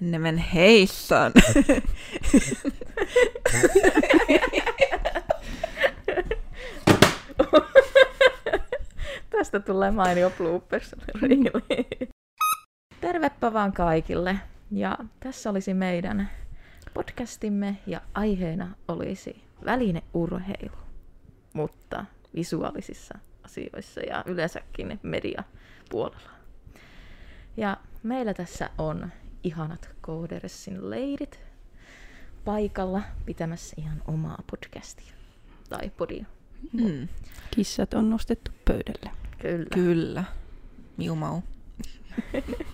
Nämen heissan. Tästä tulee mainio bloopers. Tervepä vaan kaikille. Ja tässä olisi meidän podcastimme ja aiheena olisi välineurheilu, mutta visuaalisissa asioissa ja yleensäkin mediapuolella. Ja meillä tässä on ihanat Codersin leidit paikalla pitämässä ihan omaa podcastia tai podia. Mm. Kissat on nostettu pöydälle. Kyllä. Kyllä. Miu mau.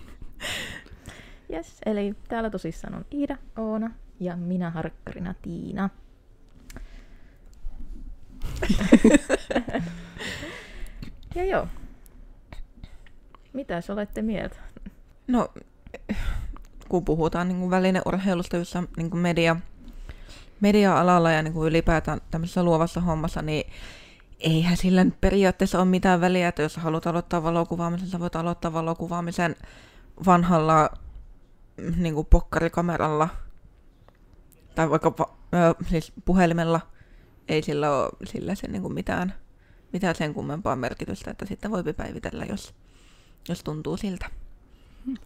Yes, eli täällä tosissaan on Iida, Oona ja minä harkkarina Tiina. ja joo. Mitäs olette mieltä? No, kun puhutaan niin kuin välineurheilusta, jossa niin kuin media, media-alalla ja niin kuin ylipäätään tämmöisessä luovassa hommassa, niin eihän sillä nyt periaatteessa ole mitään väliä, että jos haluat aloittaa valokuvaamisen, sä voit aloittaa valokuvaamisen vanhalla niin kuin pokkarikameralla tai vaikka va- ö, siis puhelimella. Ei sillä ole sillä se niin kuin mitään, mitään sen kummempaa merkitystä, että sitten voi päivitellä, jos, jos tuntuu siltä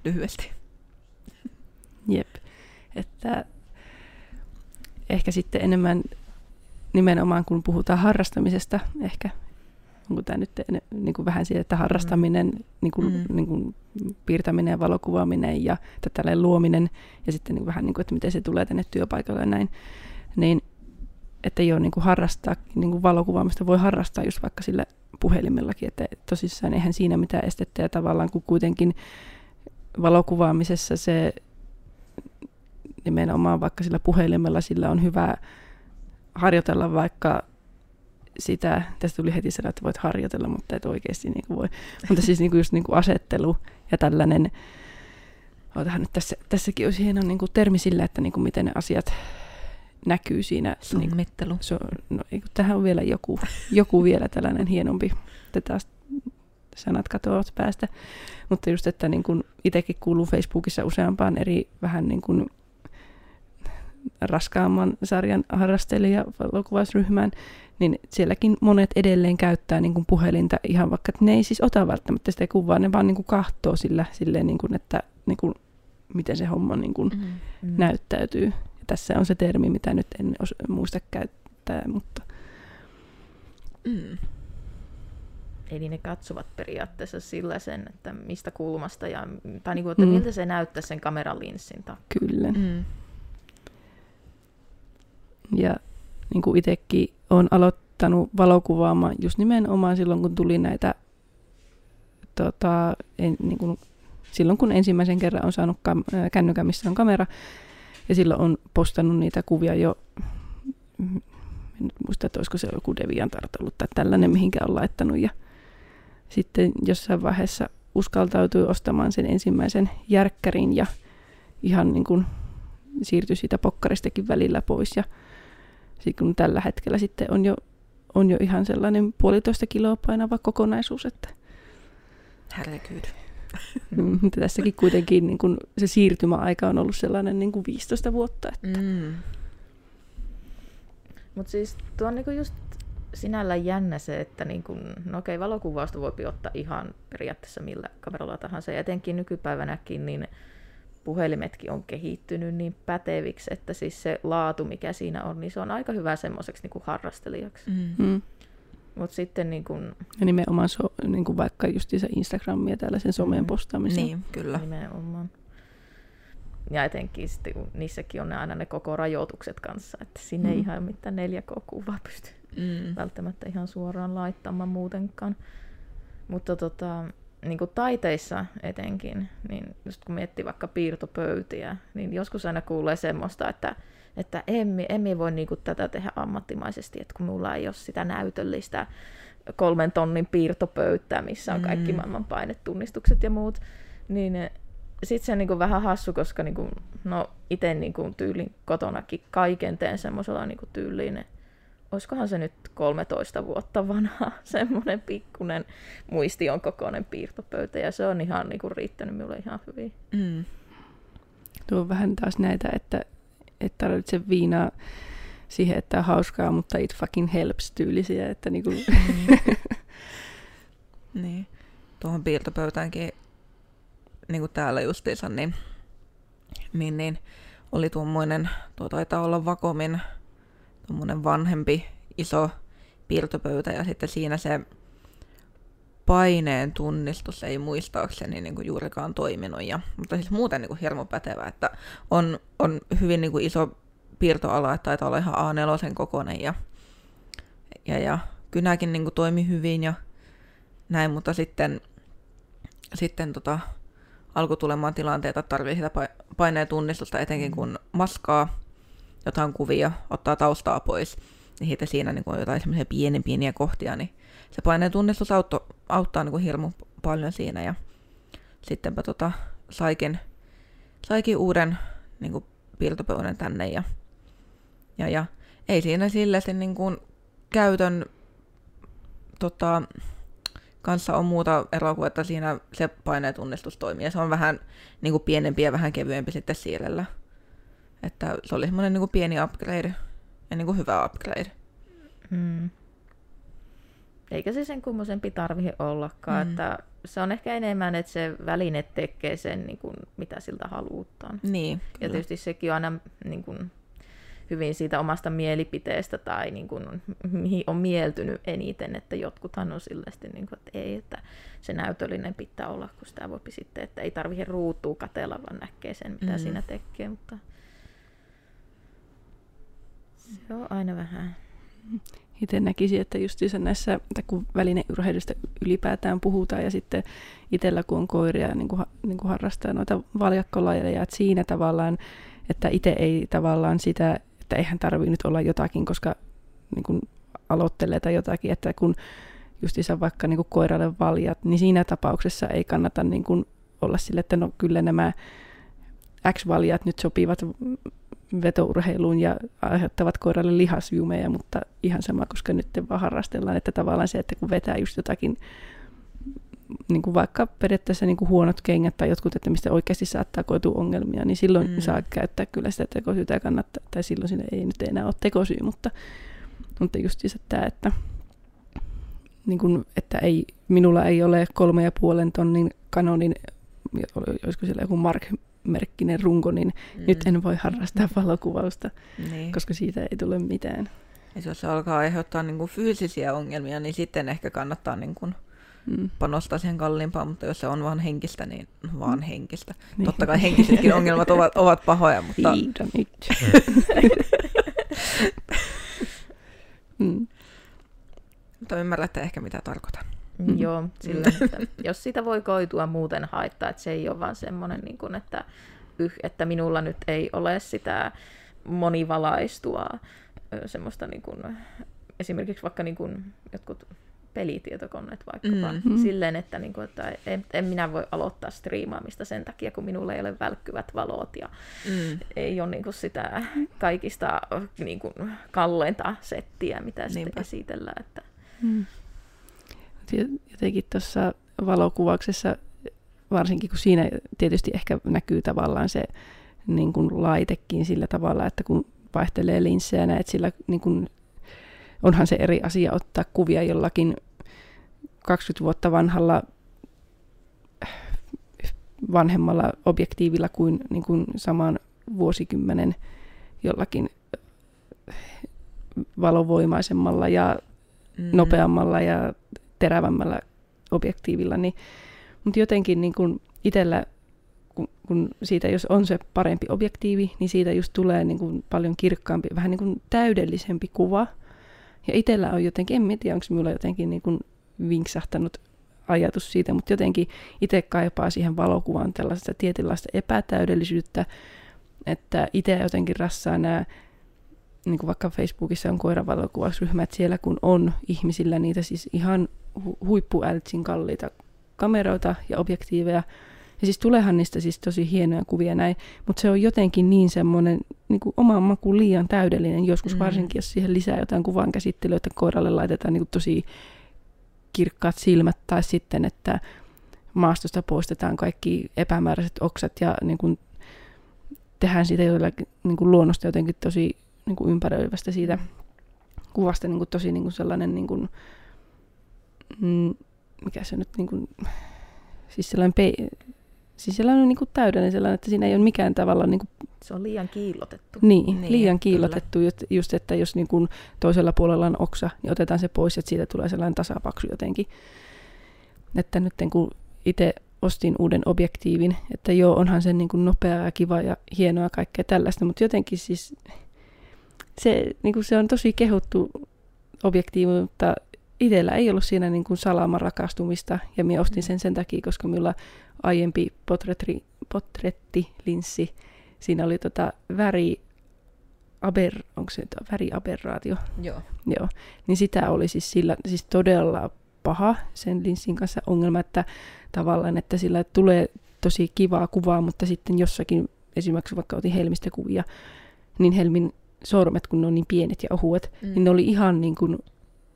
lyhyesti. Jep. Että ehkä sitten enemmän nimenomaan kun puhutaan harrastamisesta, ehkä onko tämä nyt niin kuin vähän siitä, että harrastaminen, mm. niin kuin, Mm. niin kuin piirtäminen ja valokuvaaminen ja tällä luominen ja sitten niin kuin vähän niin kuin, että miten se tulee tänne työpaikalle ja näin, niin että joo, niin kuin harrastaa, niin kuin valokuvaamista voi harrastaa just vaikka sillä puhelimellakin, että tosissaan eihän siinä mitään estettä ja tavallaan kun kuitenkin valokuvaamisessa se nimenomaan vaikka sillä puhelimella sillä on hyvä harjoitella vaikka sitä, tästä tuli heti sana, että voit harjoitella, mutta et oikeasti niin voi. Mutta siis niin kuin just niin kuin asettelu ja tällainen, otahan nyt tässä, tässäkin olisi hieno niin kuin termi sillä, että niin kuin miten ne asiat näkyy siinä. Niin kuin, so, no, tähän on vielä joku, joku vielä tällainen hienompi, taas sanat katoavat päästä. Mutta just, että niin kuin itsekin kuuluu Facebookissa useampaan eri vähän niin kuin raskaamman sarjan harrastelija valokuvausryhmään, niin sielläkin monet edelleen käyttää niin kuin puhelinta ihan vaikka, että ne ei siis ota välttämättä sitä kuvaa, ne vaan niin kuin kahtoo sillä silleen, niin kuin, että niin kuin, miten se homma niin kuin Mm. Mm. näyttäytyy. Ja tässä on se termi, mitä nyt en os- muista käyttää, mutta Mm. Eli ne katsovat periaatteessa sillä sen, että mistä kulmasta ja tai niinku, että Mm. miltä se näyttää sen kameran linssin takia. kyllä. Mm. Ja niin kuin itsekin olen aloittanut valokuvaamaan just nimenomaan silloin, kun tuli näitä, tota, en, niin kuin, silloin kun ensimmäisen kerran on saanut kam- kännykän, missä on kamera, ja silloin on postannut niitä kuvia jo, mm, en nyt muista, että olisiko se joku Deviantart ollut tai tällainen, mihinkä on laittanut, ja sitten jossain vaiheessa uskaltautui ostamaan sen ensimmäisen järkkärin ja ihan niin kuin siirtyi siitä pokkaristakin välillä pois ja sitten kun tällä hetkellä sitten on jo, on jo ihan sellainen puolitoista kiloa painava kokonaisuus, että Herregud. mm. mutta tässäkin kuitenkin niin kun se siirtymäaika on ollut sellainen niin kuin 15 vuotta. Että, Mm. Mutta siis tuo on niinku just sinällään jännä se, että niinku, no okei, valokuvausta voi ottaa ihan periaatteessa millä kameralla tahansa. Ja etenkin nykypäivänäkin niin puhelimetkin on kehittynyt niin päteviksi, että siis se laatu, mikä siinä on, niin se on aika hyvä semmoiseksi niinku harrastelijaksi. Mm. mm. Mutta sitten niinku, Ja nimenomaan so, niin kuin vaikka just se Instagram ja tällaisen someen Mm. postaamisen. Niin, kyllä. nimenomaan. Ja etenkin sitten, kun niissäkin on ne aina ne koko rajoitukset kanssa, että sinne ei Mm. ihan mitään 4K-kuvaa pysty Mm. välttämättä ihan suoraan laittamaan muutenkaan. Mutta tota, niin kuin taiteissa etenkin, niin just kun miettii vaikka piirtopöytiä, niin joskus aina kuulee semmoista, että, että emmi, emmi voi niin kuin tätä tehdä ammattimaisesti, että kun mulla ei ole sitä näytöllistä kolmen tonnin piirtopöytää, missä on kaikki Mm. maailman painetunnistukset ja muut, niin sitten se on niin kuin vähän hassu, koska niin kuin, no itse niin kuin tyylin kotonakin kaiken teen semmoisella niin kuin tyyliin, olisikohan se nyt 13 vuotta vanha, semmoinen pikkunen muistion kokoinen piirtopöytä, ja se on ihan niin kuin riittänyt minulle ihan hyvin. Mm. Tuo on vähän taas näitä, että et tarvitse viinaa siihen, että on hauskaa, mutta it fucking helps tyylisiä. Että niinku... niin. Tuohon piirtopöytäänkin, niin kuin täällä justiinsa, niin, niin, niin oli tuommoinen, tuo taitaa olla Vakomin tuommoinen vanhempi iso piirtopöytä ja sitten siinä se paineen tunnistus ei muistaakseni niin kuin juurikaan toiminut. Ja, mutta siis muuten niin kuin hirmu pätevä, että on, on hyvin niin kuin iso piirtoala, että taitaa olla ihan A4 kokoinen ja, ja, ja kynäkin niin kuin toimi hyvin ja näin, mutta sitten, sitten tota, alkoi tulemaan tilanteita, että tarvii sitä paineen tunnistusta, etenkin kun maskaa jotain kuvia, ottaa taustaa pois, niin siitä siinä niin on jotain semmoisia pienen pieniä kohtia, niin se paineen tunnistus auttoi, auttaa niin hirmu paljon siinä ja sittenpä tota, saikin, saikin uuden niin kuin piirtopöydän tänne ja, ja, ja ei siinä sillä sen niin kuin käytön tota, kanssa on muuta eroa kuin, että siinä se paineetunnistus toimii ja se on vähän niin kuin pienempi ja vähän kevyempi sitten siirrellä. Että se oli semmoinen niin kuin pieni upgrade ja niin kuin hyvä upgrade. Mm. Eikä se sen kummoisempi tarvitse ollakaan, mm. että se on ehkä enemmän, että se väline tekee sen, niin kuin, mitä siltä halutaan. Niin, kyllä. Ja tietysti sekin on aina niin kuin, hyvin siitä omasta mielipiteestä tai niin kuin, mihin on mieltynyt eniten, että jotkuthan on silleesti, niin kuin, että ei, että se näytöllinen pitää olla, kun sitä voi sitten, että ei tarvitse ruutua katella, vaan näkee sen, mitä mm. siinä tekee, mutta se on aina vähän. Itse näkisin, että just näissä, että kun välineurheilusta ylipäätään puhutaan ja sitten itsellä kun on koiria niin kuin, niin kuin harrastaa noita valjakkolajeja, että siinä tavallaan, että itse ei tavallaan sitä, että eihän tarvitse nyt olla jotakin, koska niin kuin aloittelee tai jotakin, että kun justiinsa vaikka niin kuin koiralle valjat, niin siinä tapauksessa ei kannata niin kuin olla sille, että no kyllä nämä X-valjat nyt sopivat vetourheiluun ja aiheuttavat koiralle lihasjumeja, mutta ihan sama, koska nyt vaan harrastellaan, että tavallaan se, että kun vetää just jotakin niin kuin vaikka periaatteessa niin kuin huonot kengät tai jotkut, että mistä oikeasti saattaa koitua ongelmia, niin silloin mm. saa käyttää kyllä sitä tekosyytä kannattaa, tai silloin sinne ei nyt enää ole tekosyy, mutta, mutta just siis, että, että, niin kuin, että ei, minulla ei ole kolme ja puolen tonnin kanonin, olisiko siellä joku Mark merkkinen runko, niin mm. nyt en voi harrastaa valokuvausta, niin. koska siitä ei tule mitään. Ja jos se alkaa aiheuttaa niin kuin fyysisiä ongelmia, niin sitten ehkä kannattaa niin kuin mm. panostaa siihen kalliimpaan, mutta jos se on vaan henkistä, niin vaan mm. henkistä. Niin. Totta kai henkisetkin ongelmat ovat, ovat pahoja, mutta... mm. Mutta ymmärrätte ehkä mitä tarkoitan. Mm. Joo, sillä, että jos sitä voi koitua muuten haittaa, että se ei ole vaan semmoinen, niin kuin, että, yh, että minulla nyt ei ole sitä monivalaistua semmoista niin kuin, esimerkiksi vaikka niin kuin, jotkut pelitietokoneet vaikkapa, mm-hmm. silleen, että, niin kuin, että en, en minä voi aloittaa striimaamista sen takia, kun minulla ei ole välkkyvät valot ja mm. ei ole niin kuin, sitä kaikista niin kuin, kalleinta settiä, mitä sitten esitellään. Että... Mm jotenkin tuossa valokuvauksessa, varsinkin kun siinä tietysti ehkä näkyy tavallaan se niin kuin laitekin sillä tavalla, että kun vaihtelee linssejä näet sillä, niin kuin, onhan se eri asia ottaa kuvia jollakin 20 vuotta vanhalla vanhemmalla objektiivilla kuin, niin kuin saman vuosikymmenen jollakin valovoimaisemmalla ja mm. nopeammalla ja terävämmällä objektiivilla, niin, mutta jotenkin niin kuin itsellä, kun, kun siitä jos on se parempi objektiivi, niin siitä just tulee niin kuin paljon kirkkaampi, vähän niin kuin täydellisempi kuva. Ja itsellä on jotenkin, en tiedä, onko minulla jotenkin niin kuin vinksahtanut ajatus siitä, mutta jotenkin itse kaipaa siihen valokuvaan tällaista tietynlaista epätäydellisyyttä, että itse jotenkin rassaa nämä niin kuin vaikka Facebookissa on koiravalokuvausryhmät, siellä kun on ihmisillä niitä siis ihan hu- huippuältsin kalliita kameroita ja objektiiveja, ja siis tulehan niistä siis tosi hienoja kuvia näin, mutta se on jotenkin niin semmoinen niin kuin oman makuun liian täydellinen, joskus mm. varsinkin, jos siihen lisää jotain kuvan käsittelyä, että koiralle laitetaan niin kuin tosi kirkkaat silmät, tai sitten, että maastosta poistetaan kaikki epämääräiset oksat ja niin kuin tehdään siitä jollakin niin kuin luonnosta jotenkin tosi niin kuin ympäröivästä siitä kuvasta niin kuin tosi niin kuin sellainen, niin kuin, mm, mikä se nyt, niin kuin, siis sellainen, pe, siis sellainen niin kuin täydellinen sellainen, että siinä ei ole mikään tavalla niin kuin, Se on liian kiillotettu. niin, Niin, liian kiillotettu, just, just että jos niin kuin toisella puolella on oksa, niin otetaan se pois, että siitä tulee sellainen tasapaksu jotenkin. Että nyt kun itse ostin uuden objektiivin, että joo, onhan se niin kuin nopeaa ja kiva ja hienoa ja kaikkea tällaista, mutta jotenkin siis se, niin kuin se on tosi kehuttu objektiivi, mutta itsellä ei ollut siinä niin kuin salama rakastumista ja minä ostin sen sen takia, koska minulla aiempi potretri, potrettilinssi, siinä oli tota väri, aber, onko se nyt väriaberraatio, Joo. Joo, niin sitä oli siis, sillä, siis todella paha sen linssin kanssa ongelma, että tavallaan, että sillä tulee tosi kivaa kuvaa, mutta sitten jossakin, esimerkiksi vaikka otin Helmistä kuvia, niin Helmin sormet, kun ne on niin pienet ja ohuet, mm. niin ne oli ihan niin kuin,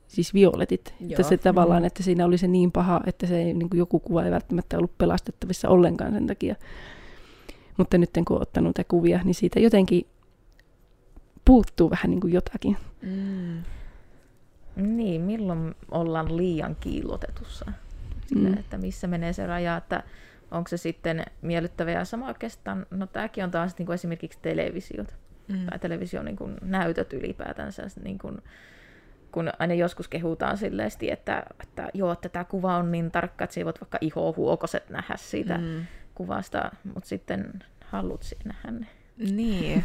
siis violetit. Että Joo. se tavallaan, että siinä oli se niin paha, että se ei, niin kuin joku kuva ei välttämättä ollut pelastettavissa ollenkaan sen takia. Mutta nyt kun on ottanut niitä kuvia, niin siitä jotenkin puuttuu vähän niin kuin jotakin. Mm. Niin, milloin ollaan liian kiillotetussa? Mm. että missä menee se raja, että onko se sitten miellyttävä ja sama oikeastaan, no tämäkin on taas niin kuin esimerkiksi televisiot Mm. tai television niin kuin näytöt ylipäätänsä, niin kuin, kun aina joskus kehutaan silleesti, että, että joo, että tämä kuva on niin tarkka, että sä voit vaikka ihohuokoset nähdä siitä mm. Kuvasta, mutta sitten haluat nähdä ne. Niin.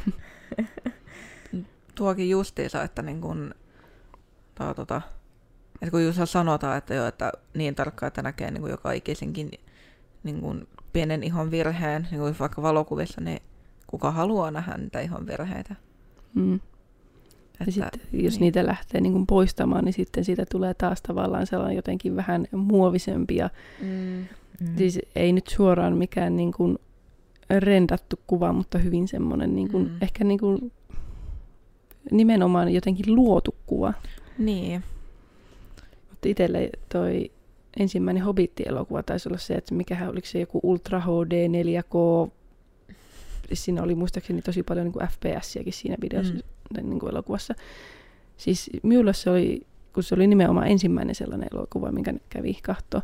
Tuokin justiinsa, että niin kun, tää, tota, että kun just sanotaan, että, jo, että niin tarkkaan, että näkee niin kuin joka ikisenkin niin kuin pienen ihon virheen, niin kuin vaikka valokuvissa, niin kuka haluaa nähdä niitä ihon virheitä? Mm. Että, Ja sitten, jos niin. niitä lähtee niin kuin poistamaan, niin sitten siitä tulee taas tavallaan sellainen jotenkin vähän muovisempi. Ja Mm. Mm. Siis ei nyt suoraan mikään niin kuin rendattu kuva, mutta hyvin semmoinen niin kuin, Mm. ehkä niin kuin nimenomaan jotenkin luotu kuva. Niin. Mutta itselle toi ensimmäinen Hobbit-elokuva taisi olla se, että mikähän oliko se joku Ultra HD 4K. Siis Siinä oli muistaakseni tosi paljon niin FPS-siäkin siinä videossa, Mm. mm. niin kuin elokuvassa. Siis minulle se oli, kun se oli nimenomaan ensimmäinen sellainen elokuva, minkä kävi kahto,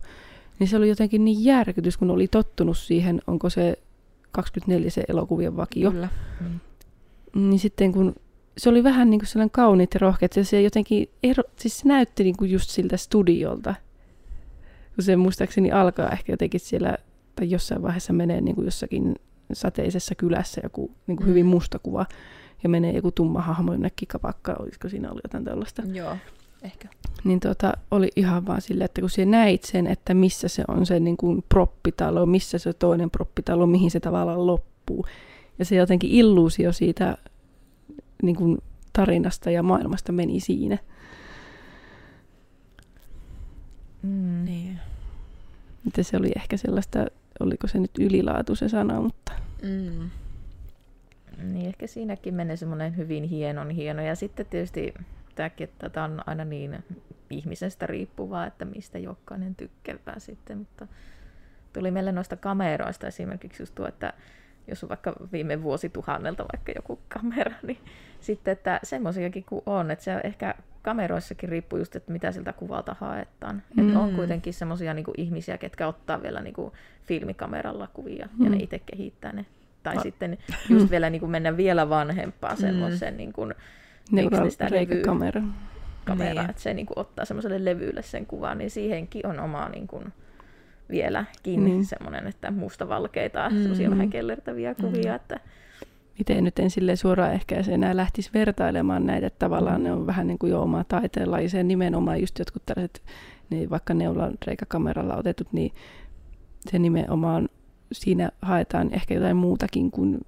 niin se oli jotenkin niin järkytys, kun oli tottunut siihen, onko se 24 se elokuvien vakio. Kyllä. Mm. Niin sitten kun se oli vähän niin kuin sellainen kauniit ja rohkeat, ja se jotenkin ero, siis se näytti niin kuin just siltä studiolta. Kun se muistaakseni alkaa ehkä jotenkin siellä, tai jossain vaiheessa menee niin kuin jossakin sateisessa kylässä joku niin kuin Mm. hyvin musta kuva, ja menee joku tumma hahmo jonnekin kapakkaan, olisiko siinä ollut jotain tällaista. Joo. Ehkä. Niin tota, oli ihan vaan silleen, että kun sä näit sen, että missä se on se niin kuin proppitalo, missä se toinen proppitalo, mihin se tavallaan loppuu. Ja se jotenkin illuusio siitä niin kuin tarinasta ja maailmasta meni siinä. Mm. Niin. Että se oli ehkä sellaista, oliko se nyt ylilaatu se sana, mutta Mm. Niin ehkä siinäkin menee semmoinen hyvin hienon hieno. Ja sitten tietysti tämäkin, että tämä on aina niin ihmisestä riippuvaa, että mistä jokainen tykkää sitten. Mutta tuli meille noista kameroista esimerkiksi just tuo, että jos on vaikka viime vuosituhannelta vaikka joku kamera, niin sitten, että semmoisiakin kuin on, että se ehkä kameroissakin riippuu just, että mitä siltä kuvalta haetaan. Mm. On Mm. kuitenkin semmoisia niin ihmisiä, ketkä ottaa vielä niin kuin filmikameralla kuvia ja ne Mm. itse kehittää ne. Tai A- sitten just vielä niin kuin mennä vielä vanhempaan semmoisen niin kuin neural sitä reikäkamera. kamera, Niin. että se niin kuin ottaa semmoiselle levylle sen kuvan, niin siihenkin on oma niin kuin, vieläkin Niin. semmoinen, että mustavalkeita, Mm. semmoisia vähän kellertäviä kuvia, että Itse nyt en silleen suoraan ehkä enää lähtisi vertailemaan näitä, että tavallaan ne on vähän niin kuin jo oma taiteenlaji, se nimenomaan just jotkut tällaiset, niin vaikka ne ollaan reikäkameralla otetut, niin se nimenomaan siinä haetaan ehkä jotain muutakin kuin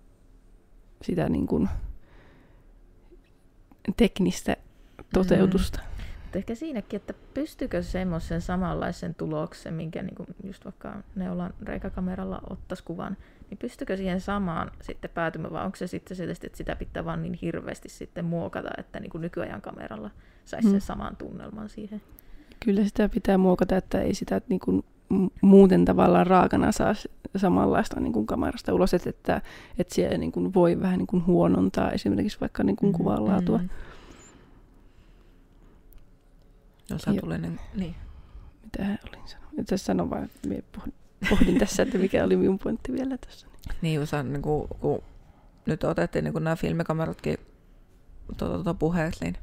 sitä niin kuin teknistä toteutusta. Mutta ehkä siinäkin, että pystyykö semmoisen samanlaisen tuloksen, minkä niin kuin just vaikka neulan reikakameralla ottaisi kuvan, niin pystykö siihen samaan sitten päätymään, vai onko se sitten sellaisesti, että sitä pitää vaan niin hirveästi sitten muokata, että niin kuin nykyajan kameralla saisi Mm. sen saman tunnelman siihen. Kyllä sitä pitää muokata, että ei sitä niin kuin muuten tavallaan raakana saa samanlaista niin kuin kamerasta ulos, että, että, että siellä niin kuin voi vähän niin kuin huonontaa esimerkiksi vaikka niin kuin Mhm. kuvanlaatua. Mm. Tuli, niin, niin. Mitä hän olin sanonut? Itse asiassa sanon vaan, mie pohdin, tässä, että mikä oli minun pointti vielä tässä. Niin, kun, sä, niin kuin, kun nyt otettiin niin kuin nämä filmikameratkin tuota, tuota puheeksi, niin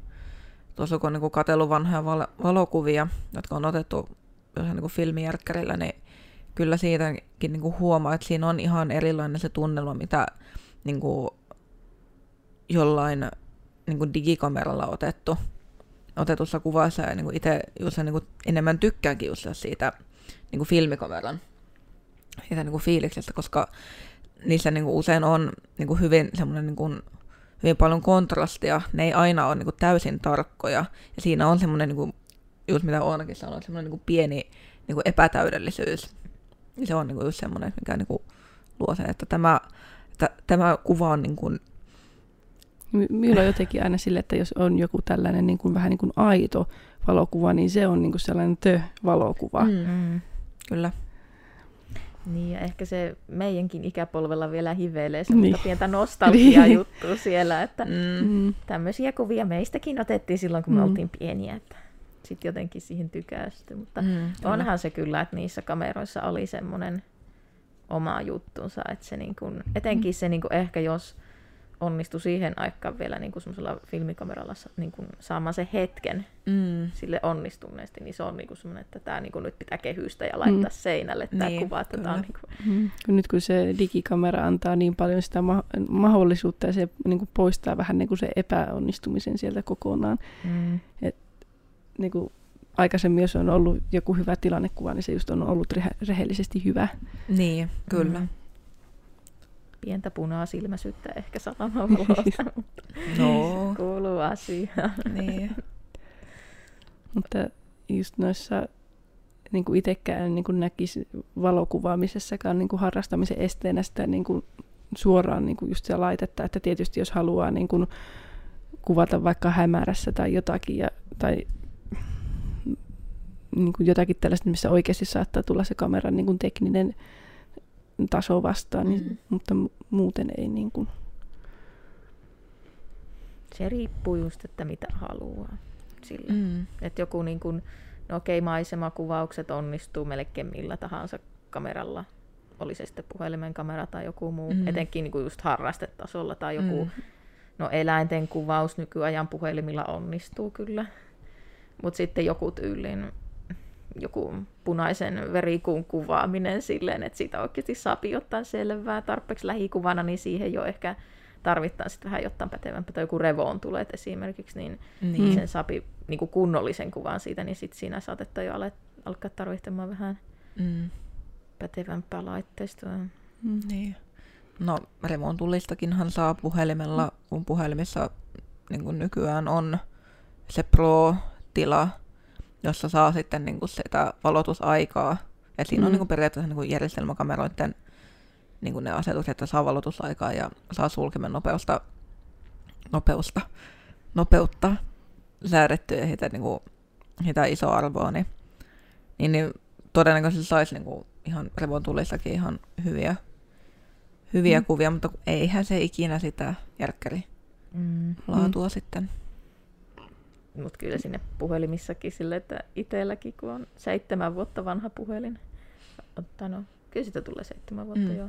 tuossa kun on niin katsellut vanhoja val- valokuvia, jotka on otettu jossain niin filmijärkkärillä, niin kyllä siitäkin niin kuin huomaa, että siinä on ihan erilainen se tunnelma, mitä niin kuin jollain niin kuin digikameralla otettu, otetussa kuvassa. Ja niin kuin itse just niin kuin enemmän tykkäänkin just siitä niin kuin filmikameran siitä niin kuin fiiliksestä, koska niissä niin kuin usein on niin kuin hyvin, semmoinen niin kuin, hyvin paljon kontrastia. Ne ei aina ole niin kuin täysin tarkkoja. Ja siinä on semmoinen, niin kuin, just mitä Oonakin sanoi, semmoinen niin kuin pieni niin kuin epätäydellisyys. Se on niin kuin just semmoinen, mikä niin kuin luo sen, että tämä, että tämä kuva on niin kuin, Minulla on jotenkin aina sille, että jos on joku tällainen niin kuin, vähän niin kuin aito valokuva, niin se on niin kuin sellainen tö-valokuva. Mm. Mm. kyllä. Niin, ja ehkä se meidänkin ikäpolvella vielä hivelee semmoista Niin. niin. pientä nostalgia-juttua siellä, että Mm. Mm. tämmöisiä kuvia meistäkin otettiin silloin, kun me Mm. oltiin pieniä, että sitten jotenkin siihen tykästyi, mutta Mm, mm, kyllä. onhan se kyllä, että niissä kameroissa oli semmoinen oma juttunsa, että se niin kuin, etenkin se niin kuin ehkä jos onnistui siihen aikaan vielä niin kuin semmoisella filmikameralla niin kuin saamaan se hetken Mm. sille onnistuneesti, niin se on niin kuin semmoinen, että tämä niin kuin nyt pitää kehystä ja laittaa Mm. seinälle tämä Niin, kuva, että tämä on niin kuin, Mm. Kun Nyt kun se digikamera antaa niin paljon sitä ma- mahdollisuutta ja se niin kuin poistaa vähän niin kuin se epäonnistumisen sieltä kokonaan. mm, Niin kuin aikaisemmin, jos on ollut joku hyvä tilannekuva, niin se just on ollut rehe- rehellisesti hyvä. Niin, kyllä. Mm. Pientä punasilmäisyyttä ehkä salamavalosta, mutta No, kuuluu asiaan. niin. Mutta just noissa niin kuin itsekään niin kuin näkisi valokuvaamisessakaan niin kuin harrastamisen esteenä sitä niin kuin suoraan niin kuin just sitä laitetta, että tietysti jos haluaa niin kuin kuvata vaikka hämärässä tai jotakin, ja, tai niin kuin jotakin tällaista, missä oikeasti saattaa tulla se kameran niin kuin tekninen taso vastaan, niin, Mm. mutta mu- muuten ei niin kuin, Se riippuu just, että mitä haluaa. Sillä. Mm. Että joku niin kuin, no okei, maisemakuvaukset onnistuu melkein millä tahansa kameralla. Oli se sitten puhelimen kamera tai joku muu, Mm. etenkin niin kuin just harrastetasolla tai joku, mm. no eläinten kuvaus nykyajan puhelimilla onnistuu kyllä. Mutta sitten joku tyylin, joku punaisen verikuun kuvaaminen silleen, että siitä oikeasti saa ottaa selvää tarpeeksi lähikuvana, niin siihen jo ehkä tarvitaan sitten vähän jotain pätevämpää, tai joku revoon tulee esimerkiksi, niin Niin. sen saapi niin kuin kunnollisen kuvan siitä, niin sitten siinä saatetaan jo ale, alkaa tarvitsemaan vähän Mm. pätevämpää laitteistoa. mm, Niin. No, remontullistakinhan saa puhelimella, kun puhelimissa niin kuin nykyään on se Pro-tila, jossa saa sitten niin kuin sitä valotusaikaa. Et siinä mm. on niin kuin periaatteessa niin kuin järjestelmäkameroiden niin kuin ne asetukset, että saa valotusaikaa ja saa sulkimen nopeusta, nopeusta, nopeutta säädettyä ja sitä, niin kuin, sitä isoa arvoa, niin, niin, niin todennäköisesti saisi niin kuin ihan remontullissakin ihan hyviä, hyviä. Mm. kuvia, mutta eihän se ikinä sitä järkkäri Mm. laatua mm. sitten. Mutta kyllä sinne puhelimissakin sille, että itselläkin kun on seitsemän vuotta vanha puhelin, no, kyllä sitä tulee seitsemän vuotta Mm. mm. jo,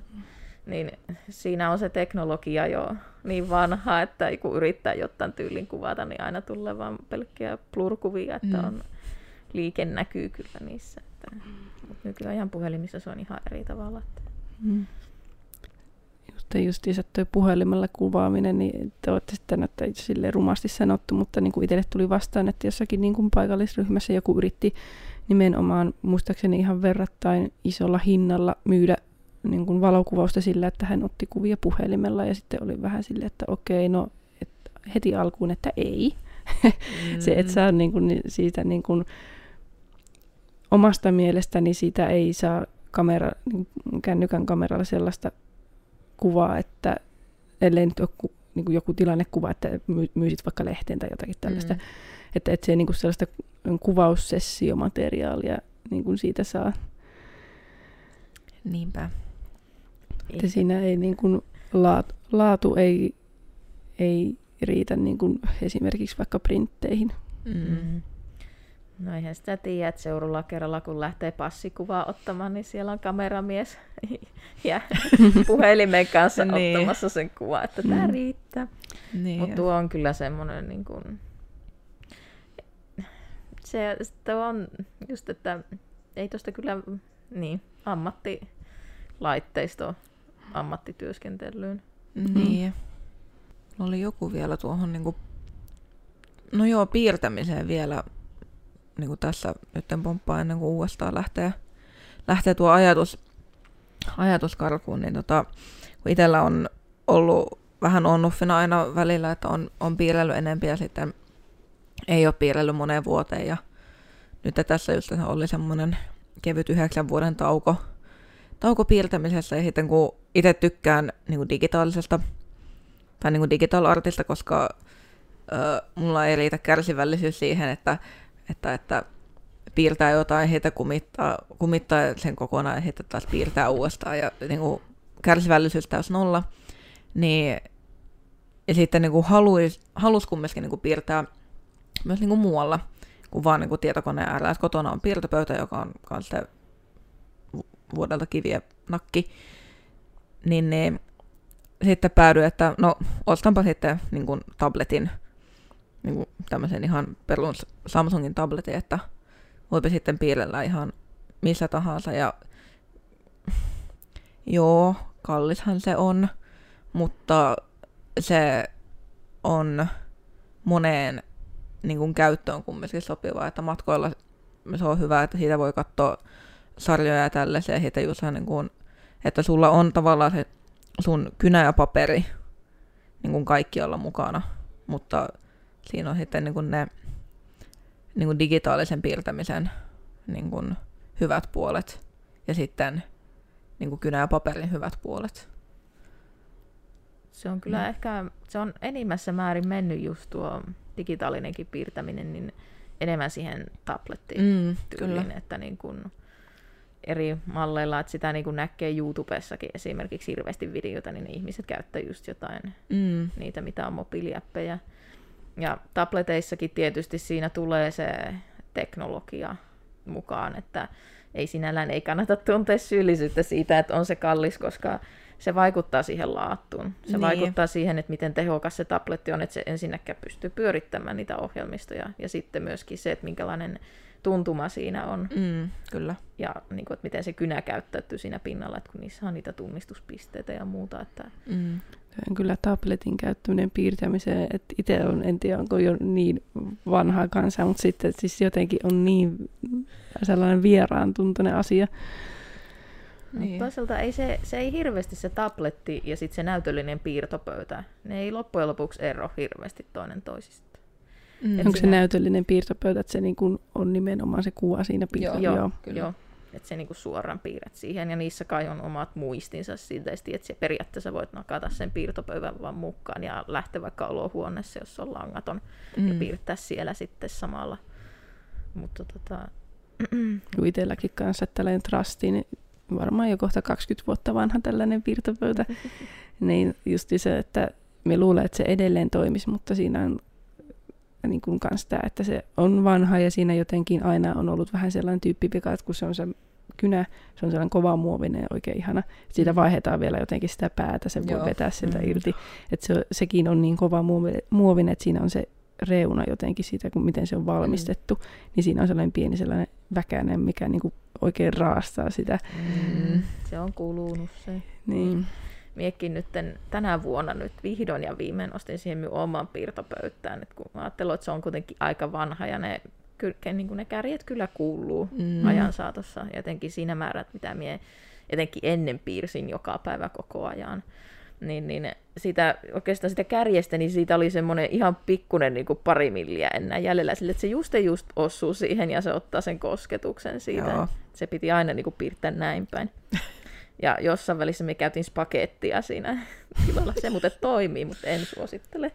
niin siinä on se teknologia jo niin vanha, että kun yrittää jotain tyylin kuvata, niin aina tulee vaan pelkkiä plurkuvia, että Mm. on liike näkyy kyllä niissä. Että, mutta nykyajan puhelimissa se on ihan eri tavalla. Että, Mm. Just, justiinsa tuo puhelimella kuvaaminen, niin te olette sitten, että sille rumasti sanottu, mutta niin kuin itselle tuli vastaan, että jossakin niin kuin paikallisryhmässä joku yritti nimenomaan, muistaakseni ihan verrattain isolla hinnalla myydä niin kuin valokuvausta sillä, että hän otti kuvia puhelimella ja sitten oli vähän silleen, että okei, no et heti alkuun, että ei. Se, että saa niin kuin, siitä niin kuin, omasta mielestäni siitä ei saa kamera, niin kännykän kameralla sellaista kuvaa, että ellei nyt joku, niin kuin joku tilannekuva, että my- myisit vaikka lehteen tai jotakin tällaista, Mm. mm. että, että se niin kuin sellaista kuvaussessiomateriaalia niin kuin siitä saa. Niinpä. Että siinä ei niin kuin laatu, laatu ei, ei riitä niin kuin esimerkiksi vaikka printteihin. Mm. Mm. No eihän sitä tiedä, että seuraavalla kerralla kun lähtee passikuvaa ottamaan, niin siellä on kameramies ja puhelimen kanssa Niin. ottamassa sen kuvan, että tämä Mm. riittää. Niin. Mutta tuo on kyllä semmoinen, niin kuin, se, se on just, että ei tuosta kyllä niin, ammattilaitteisto ammattityöskentelyyn. Niin. Mulla oli joku vielä tuohon niinku... No joo, piirtämiseen vielä niinku tässä nyt pomppaa ennen kuin uudestaan lähtee, lähtee tuo ajatus, ajatus karkuun, niin tota, kun itsellä on ollut vähän onnuffina aina välillä, että on, on piirrellyt enempi ja sitten ei ole piirrellyt moneen vuoteen. Ja nyt tässä just oli semmoinen kevyt yhdeksän vuoden tauko, tauko piirtämisessä. Ja sitten kun itse tykkään niin kuin digitaalisesta tai niin kuin digital artista, koska ö, mulla ei riitä kärsivällisyys siihen, että, että, että piirtää jotain, heitä kumittaa, kumittaa sen kokonaan ja heitä taas piirtää uudestaan ja niin kuin kärsivällisyys täys nolla, niin ja sitten niin kuin haluis, halus kumminkin niin kuin piirtää myös niin kuin muualla kuin vaan niin kuin tietokoneen äärellä. Kotona on piirtopöytä, joka on kanssa vuodelta kiviä nakki, niin, niin sitten päädyin, että no ostanpa sitten niin kuin tabletin, niin kuin tämmöisen ihan perus Samsungin tabletin, että voipa sitten piirrellä ihan missä tahansa. Ja joo, kallishan se on, mutta se on moneen niin kuin käyttöön kumminkin sopivaa, että matkoilla se on hyvä, että siitä voi katsoa sarjoja ja tällaisia, siitä just niin kuin, että sulla on tavallaan se sun kynä ja paperi niin kuin kaikkialla mukana, mutta siinä on sitten niin kuin ne niin kuin digitaalisen piirtämisen niin kuin hyvät puolet ja sitten niin kuin kynä ja paperin hyvät puolet. Se on kyllä mm. ehkä, se on enimmässä määrin mennyt just tuo digitaalinenkin piirtäminen, niin enemmän siihen tablettiin Mm, tyyliin, että niin kuin eri malleilla, että sitä niin kuin näkee YouTubessakin esimerkiksi hirveästi videoita, niin ihmiset käyttää just jotain Mm, niitä, mitä on mobiiliäppejä. Ja tableteissakin tietysti siinä tulee se teknologia mukaan, että ei sinällään ei kannata tuntea syyllisyyttä siitä, että on se kallis, koska se vaikuttaa siihen laatuun. Se Niin. niin. vaikuttaa siihen, että miten tehokas se tabletti on, että se ensinnäkään pystyy pyörittämään niitä ohjelmistoja. Ja sitten myöskin se, että minkälainen tuntuma siinä on mm, kyllä. ja niin kuin, että miten se kynä käyttäytyy siinä pinnalla, että kun niissä on niitä tunnistuspisteitä ja muuta. Että... Mm, on kyllä tabletin käyttäminen piirtämiseen, että itse on, en tiedä onko jo niin vanha kansa, mutta sitten siis jotenkin on niin sellainen vieraan tuntunen asia. Niin. Niin. Toisaalta ei se, se ei hirveästi se tabletti ja sitten se näytöllinen piirtopöytä, ne ei loppujen lopuksi ero hirveästi toinen toisista. Mm, Onko se näytöllinen piirtopöytä, että se niin kuin on nimenomaan se kuva siinä piirto? Joo. Joo, kyllä. joo. Että se niinku suoraan piirrät siihen, ja niissä kai on omat muistinsa siitä, että se periaatteessa voit nakata sen piirtopöydän vaan mukaan ja lähteä vaikka olohuoneessa, jos on langaton, mm. ja piirtää siellä sitten samalla. Mutta tota, itselläkin kanssa tällainen trusti, niin varmaan jo kohta 20 vuotta vanha tällainen piirtopöytä, niin just se, että me luulen, että se edelleen toimisi, mutta siinä on niin kuin kans tämä, että se on vanha ja siinä jotenkin aina on ollut vähän sellainen tyyppivika, että kun se on se kynä, se on sellainen kova muovinen ja oikein ihana. Siitä Mm. vaihdetaan vielä jotenkin sitä päätä, se voi Joo. vetää sieltä Mm. irti. Että se, sekin on niin kova muovi- muovinen, että siinä on se reuna jotenkin siitä, kun miten se on valmistettu, niin siinä on sellainen pieni sellainen väkänen, mikä niin kuin oikein raastaa sitä. Mm. se on kulunut se. Niin. Miekin nyt tänä vuonna nyt vihdoin ja viimein ostin siihen minun oman piirtopöytään, että kun ajattelin, että se on kuitenkin aika vanha ja ne, ky, niin kuin ne kärjet kyllä kuuluu Mm. ajan saatossa, jotenkin siinä määrät, mitä minä etenkin ennen piirsin joka päivä koko ajan. Niin, niin sitä, oikeastaan sitä kärjestä, niin siitä oli semmoinen ihan pikkunen niin kuin pari milliä enää jäljellä, sille, että se just just osuu siihen ja se ottaa sen kosketuksen siitä. Joo. Se piti aina niin kuin piirtää näin päin. Ja jossain välissä me käytiin spagettia siinä tilalla. Se muuten toimii, mutta en suosittele.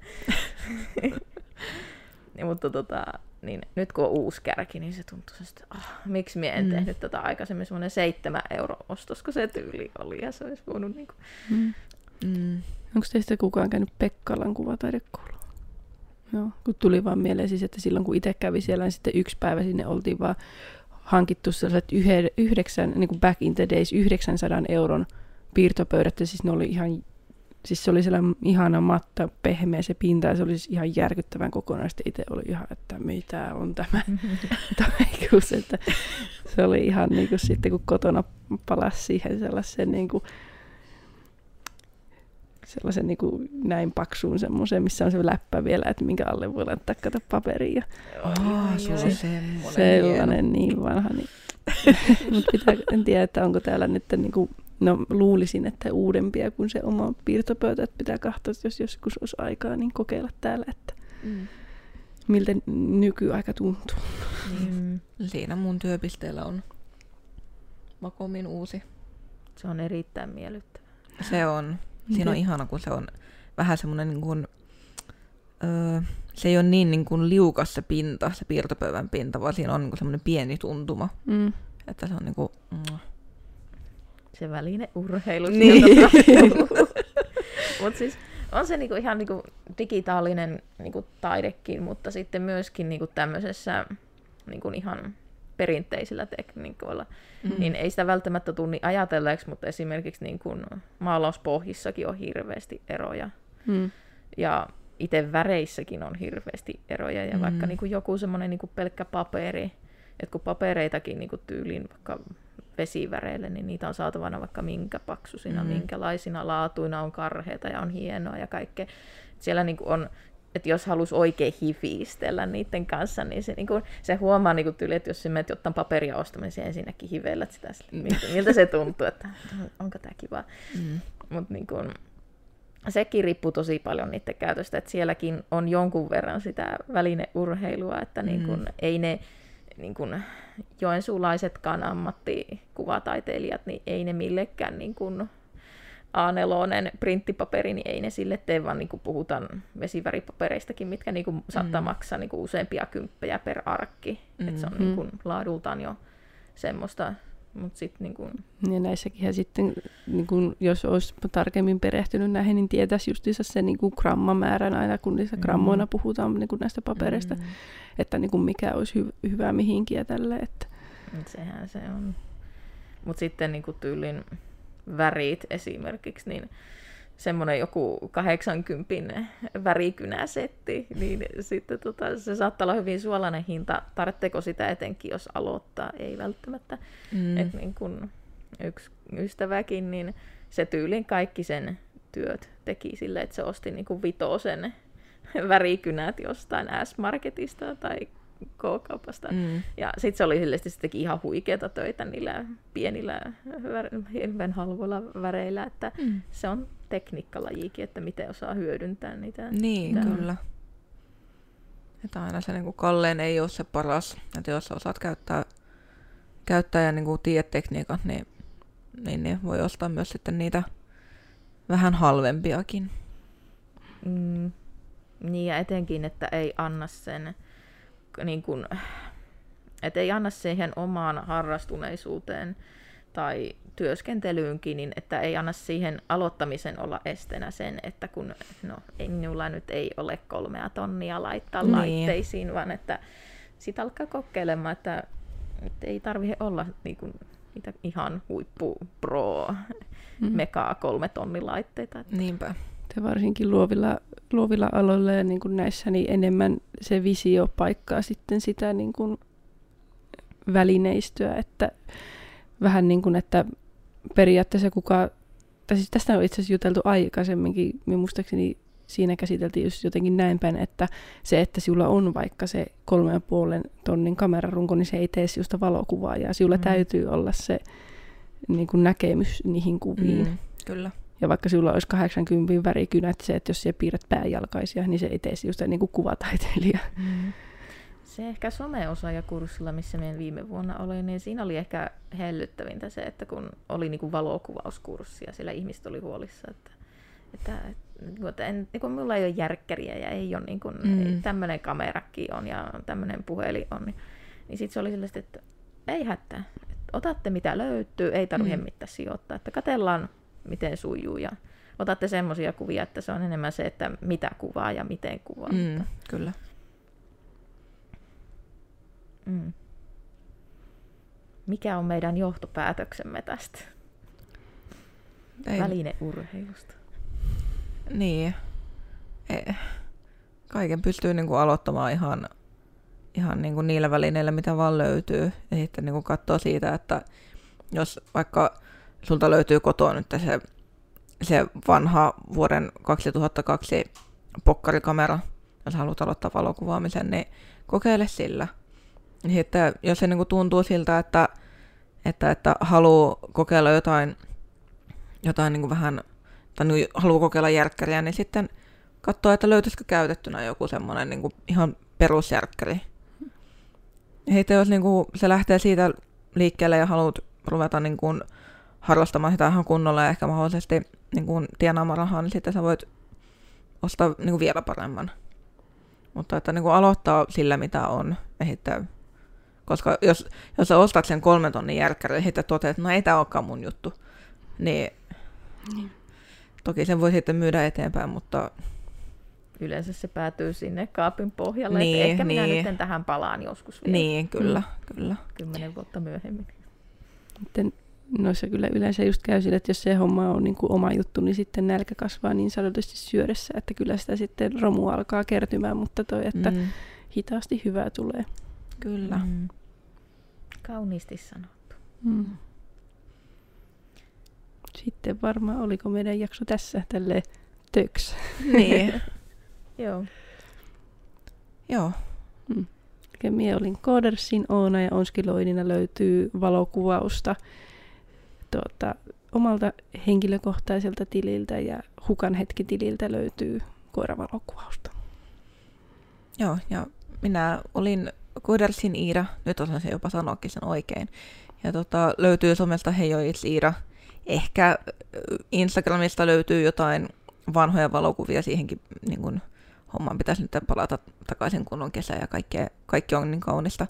ja, mutta tota, niin nyt kun on uusi kärki, niin se tuntuu että ah, miksi minä en Mm. tehnyt tätä aikaisemmin semmoinen seitsemän euro ostos, kun se tyyli oli ja se olisi voinut niin kuin... Mm. Mm. Onko teistä kukaan käynyt Pekkalan kuvataidekouluun? Joo, kun tuli vaan mieleen siis, että silloin kun itse kävi siellä, niin sitten yksi päivä sinne oltiin vaan hankittu sellaiset yhde, yhdeksän, niin kuin back in the days, 900 euron piirtopöydät, ja siis ne oli ihan, siis se oli sellainen ihana matta, pehmeä se pinta, ja se oli siis ihan järkyttävän kokonaista. Itse oli ihan, että mitä on tämä taikuus, että se oli ihan niin kuin sitten, kun kotona palasi siihen sellaisen niin kuin, sellaisen niin kuin näin paksuun semmoisen, missä on se läppä vielä, että minkä alle voi laittaa kato paperia. Aa, sulla on Oi, semmoinen Sellainen niin vanha. Niin. Mutta pitää, en tiedä, että onko täällä nyt, niin kuin, no luulisin, että uudempia kuin se oma piirtopöytä, että pitää katsoa, että jos joskus olisi aikaa, niin kokeilla täällä, että Mm. miltä nykyaika tuntuu. Mm. Siinä mun työpisteellä on Vakomin uusi. Se on erittäin miellyttävä. Se on. Siinä on Miten- ihana, kun se on vähän semmoinen niin kuin, öö, se ei ole niin, niin kuin liukas se pinta, se piirtopöydän pinta, vaan siinä on niin kuin semmoinen pieni tuntuma. Mm. Että se on niin kuin, mm. Se väline urheilu. Niin. Mutta siis on se niinku ihan niinku digitaalinen niinku taidekin, mutta sitten myöskin niinku tämmöisessä niinku ihan perinteisillä tekniikoilla, Mm. niin ei sitä välttämättä tunni ajatelleeksi, mutta esimerkiksi niin kuin maalauspohjissakin on hirveästi eroja. Mm. Ja itse väreissäkin on hirveästi eroja. Ja Mm. vaikka niin kuin joku semmoinen niin kuin pelkkä paperi, että kun papereitakin niin kuin tyyliin vaikka vesiväreille, niin niitä on saatavana vaikka minkä paksuisina, Mm. mm. minkälaisina laatuina on karheita ja on hienoa ja kaikkea. Siellä niin kuin on, että jos halus oikein hifiistellä niiden kanssa, niin se, niin kuin, se huomaa niin kuin tyyli, että jos sä menet jotain paperia ostamaan, niin ensinnäkin hivellät sitä, Mm. miltä, miltä se tuntuu, että onko tämä kiva. Mm. Mutta niin sekin riippuu tosi paljon niiden käytöstä, että sielläkin on jonkun verran sitä välineurheilua, että niin kun, Mm. ei ne niin kun, joensuulaisetkaan ammattikuvataitteilijat, niin ei ne millekään niin A4 printtipaperi, niin ei ne sille tee, vaan niin puhutaan vesiväripapereistakin, mitkä niin kun, saattaa Mm. maksaa niin kun, useampia kymppejä per arkki. Mm. Et se on Mm. niin kun, laadultaan jo semmoista, mutta sitten niin kun, Ja näissäkin sitten, niin kun, jos olisi tarkemmin perehtynyt näihin, niin tietäisi justiinsa sen niin kuin grammamäärän aina, kun niissä Mm. grammoina puhutaan niin kuin näistä papereista, Mm. että niin kuin mikä olisi hy- hyvä mihinkin ja tälle. Että. Mut Sehän se on. Mutta sitten niin tyylin värit esimerkiksi, niin semmoinen joku 80 värikynäsetti, niin sitten tota, se saattaa olla hyvin suolainen hinta. Tarvitseeko sitä etenkin, jos aloittaa? Ei välttämättä. Mm. Mm. Et niin kun yksi ystäväkin, niin se tyylin kaikki sen työt teki sille, että se osti niin kuin vitosen värikynät jostain S-Marketista tai K-kaupasta. Mm. Ja sitten se oli silleen, se teki ihan huikeita töitä niillä pienillä, hirveän halvoilla väreillä, että Mm. se on tekniikkalajikin, että miten osaa hyödyntää niitä. Niin, on. kyllä. Että aina se niin kallein ei ole se paras. Että jos osaat käyttää, käyttää ja niin tiedät tekniikat, niin, niin, niin voi ostaa myös sitten niitä vähän halvempiakin. Mm, niin ja etenkin, että ei anna sen, niin kun, että ei anna siihen omaan harrastuneisuuteen tai työskentelyynkin, niin että ei anna siihen aloittamisen olla esteenä sen, että kun no, ei, minulla nyt ei ole kolmea tonnia laittaa Niin. laitteisiin, vaan että sitä alkaa kokeilemaan, että, että ei tarvitse olla niin kuin, niitä ihan huippu pro Mm. megaa kolme tonnin laitteita. Että, Niinpä. Ja varsinkin luovilla, luovilla aloilla ja niin kuin näissä niin enemmän se visio paikkaa sitten sitä niin kuin välineistöä, että vähän niin kuin, että periaatteessa kuka, tai siis tästä on itse asiassa juteltu aikaisemminkin, minun muistaakseni siinä käsiteltiin just jotenkin näin päin, että se, että sinulla on vaikka se kolme ja puolen tonnin kamerarunko, niin se ei tee sinusta valokuvaa, ja sinulla mm. Mm. täytyy olla se niin kuin näkemys niihin kuviin. Mm, kyllä. Ja vaikka sulla olisi 80 värikynät, se, että jos siellä piirrät pääjalkaisia, niin se ei tee just niin kuin kuvataiteilija. Mm. Se ehkä someosaajakurssilla, missä meidän viime vuonna oli, niin siinä oli ehkä hellyttävintä se, että kun oli niin kuin valokuvauskurssi ja siellä ihmiset oli huolissa, että, että, että en, niin kuin minulla ei ole järkkäriä ja ei ole niin kuin, Mm. tämmöinen kamerakin on ja tämmöinen puhelin on, niin, niin sitten se oli sellaista, että ei hätää. Otatte mitä löytyy, ei tarvitse Mm. mitään sijoittaa, että katellaan miten sujuu ja otatte semmoisia kuvia, että se on enemmän se, että mitä kuvaa ja miten kuvaa. Mm, kyllä. mm. Mikä on meidän johtopäätöksemme tästä Ei, välineurheilusta? Niin. Ei. Kaiken pystyy niinku aloittamaan ihan, ihan niinku niillä välineillä, mitä vaan löytyy. Ja sitten niinku katsoo siitä, että jos vaikka sulta löytyy kotoa nyt se, se vanha vuoden 2002 pokkarikamera, jos haluat aloittaa valokuvaamisen, niin kokeile sillä. Sitten jos se niinku tuntuu siltä, että, että, että haluaa kokeilla jotain, jotain niinku vähän tai niin haluaa kokeilla järkkäriä, niin sitten katsoo, että löytyisikö käytettynä joku semmoinen niin ihan perusjärkkäri. Ja sitten jos niin kuin, se lähtee siitä liikkeelle ja haluat ruveta niin kuin, harrastamaan sitä ihan kunnolla ja ehkä mahdollisesti niin kuin, tienaamaan rahaa, niin sitten sä voit ostaa niin kuin, vielä paremman. Mutta että niin kuin, aloittaa sillä, mitä on. Sitten, koska jos, jos sä ostat sen kolmen tonnin järkkärin ja sitten toteat, että no ei tämä olekaan mun juttu, niin Toki sen voi sitten myydä eteenpäin, mutta Yleensä se päätyy sinne kaapin pohjalle, Niin, että ehkä minä niin. nyt tähän palaan joskus vielä niin, kyllä, kyllä. kymmenen vuotta myöhemmin. Sitten noissa kyllä yleensä just käy sillä, että jos se homma on niin kuin oma juttu, niin sitten nälkä kasvaa niin sanotusti syödessä, että kyllä sitä sitten romu alkaa kertymään, mutta toi, että mm. Mm, hitaasti hyvää tulee. kyllä. Mm. Mm. Kauniisti sanottu. Mm. Sitten varmaan oliko meidän jakso tässä tälle töks. Niin, Joo. joo. Eli Mie olin Koodersin Oona ja Onskiloidina löytyy valokuvausta tuota, omalta henkilökohtaiselta tililtä ja Hukan hetkitililtä löytyy koiravalokuvausta. Joo, ja minä olin Kudersin Iira, nyt osaan se jopa sanoakin sen oikein. Ja tota, löytyy somesta Heijo It's Iira. Ehkä Instagramista löytyy jotain vanhoja valokuvia siihenkin niin kun, hommaan pitäisi nyt palata takaisin, kun on kesä ja kaikkea, kaikki on niin kaunista.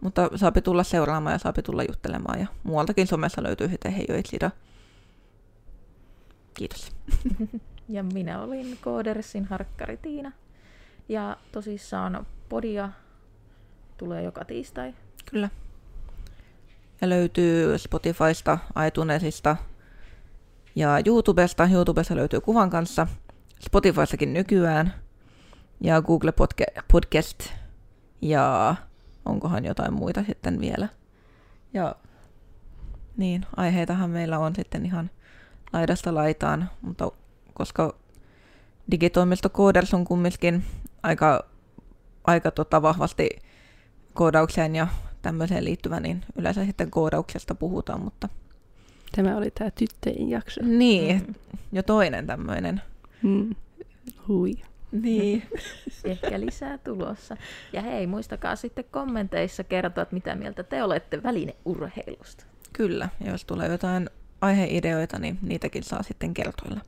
Mutta saapi tulla seuraamaan ja saapi tulla juttelemaan. Ja muualtakin somessa löytyy sitten Heijo Iira. Kiitos. Ja minä olin Koodersin harkkari Tiina. Ja tosissaan podia tulee joka tiistai. Kyllä. Ja löytyy Spotifysta, iTunesista ja YouTubesta. YouTubessa löytyy kuvan kanssa. Spotifyssakin nykyään. Ja Google Podca- Podcast. Ja onkohan jotain muita sitten vielä. Ja niin, aiheitahan meillä on sitten ihan laidasta laitaan, mutta koska digitoimisto Coders on kumminkin aika, aika tota vahvasti koodaukseen ja tämmöiseen liittyvä, niin yleensä sitten koodauksesta puhutaan, mutta Tämä oli tämä tyttöjen jakso. niin, Mm. jo toinen tämmöinen. Mm. Hui. Niin. Ehkä lisää tulossa. Ja hei, muistakaa sitten kommenteissa kertoa, että mitä mieltä te olette välineurheilusta. Kyllä, jos tulee jotain aiheideoita, niin niitäkin saa sitten kertoilla.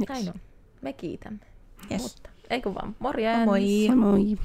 Yes. Näin on. Me kiitämme. Yes. Mutta eikö vaan, morjens! Moi! Samoin.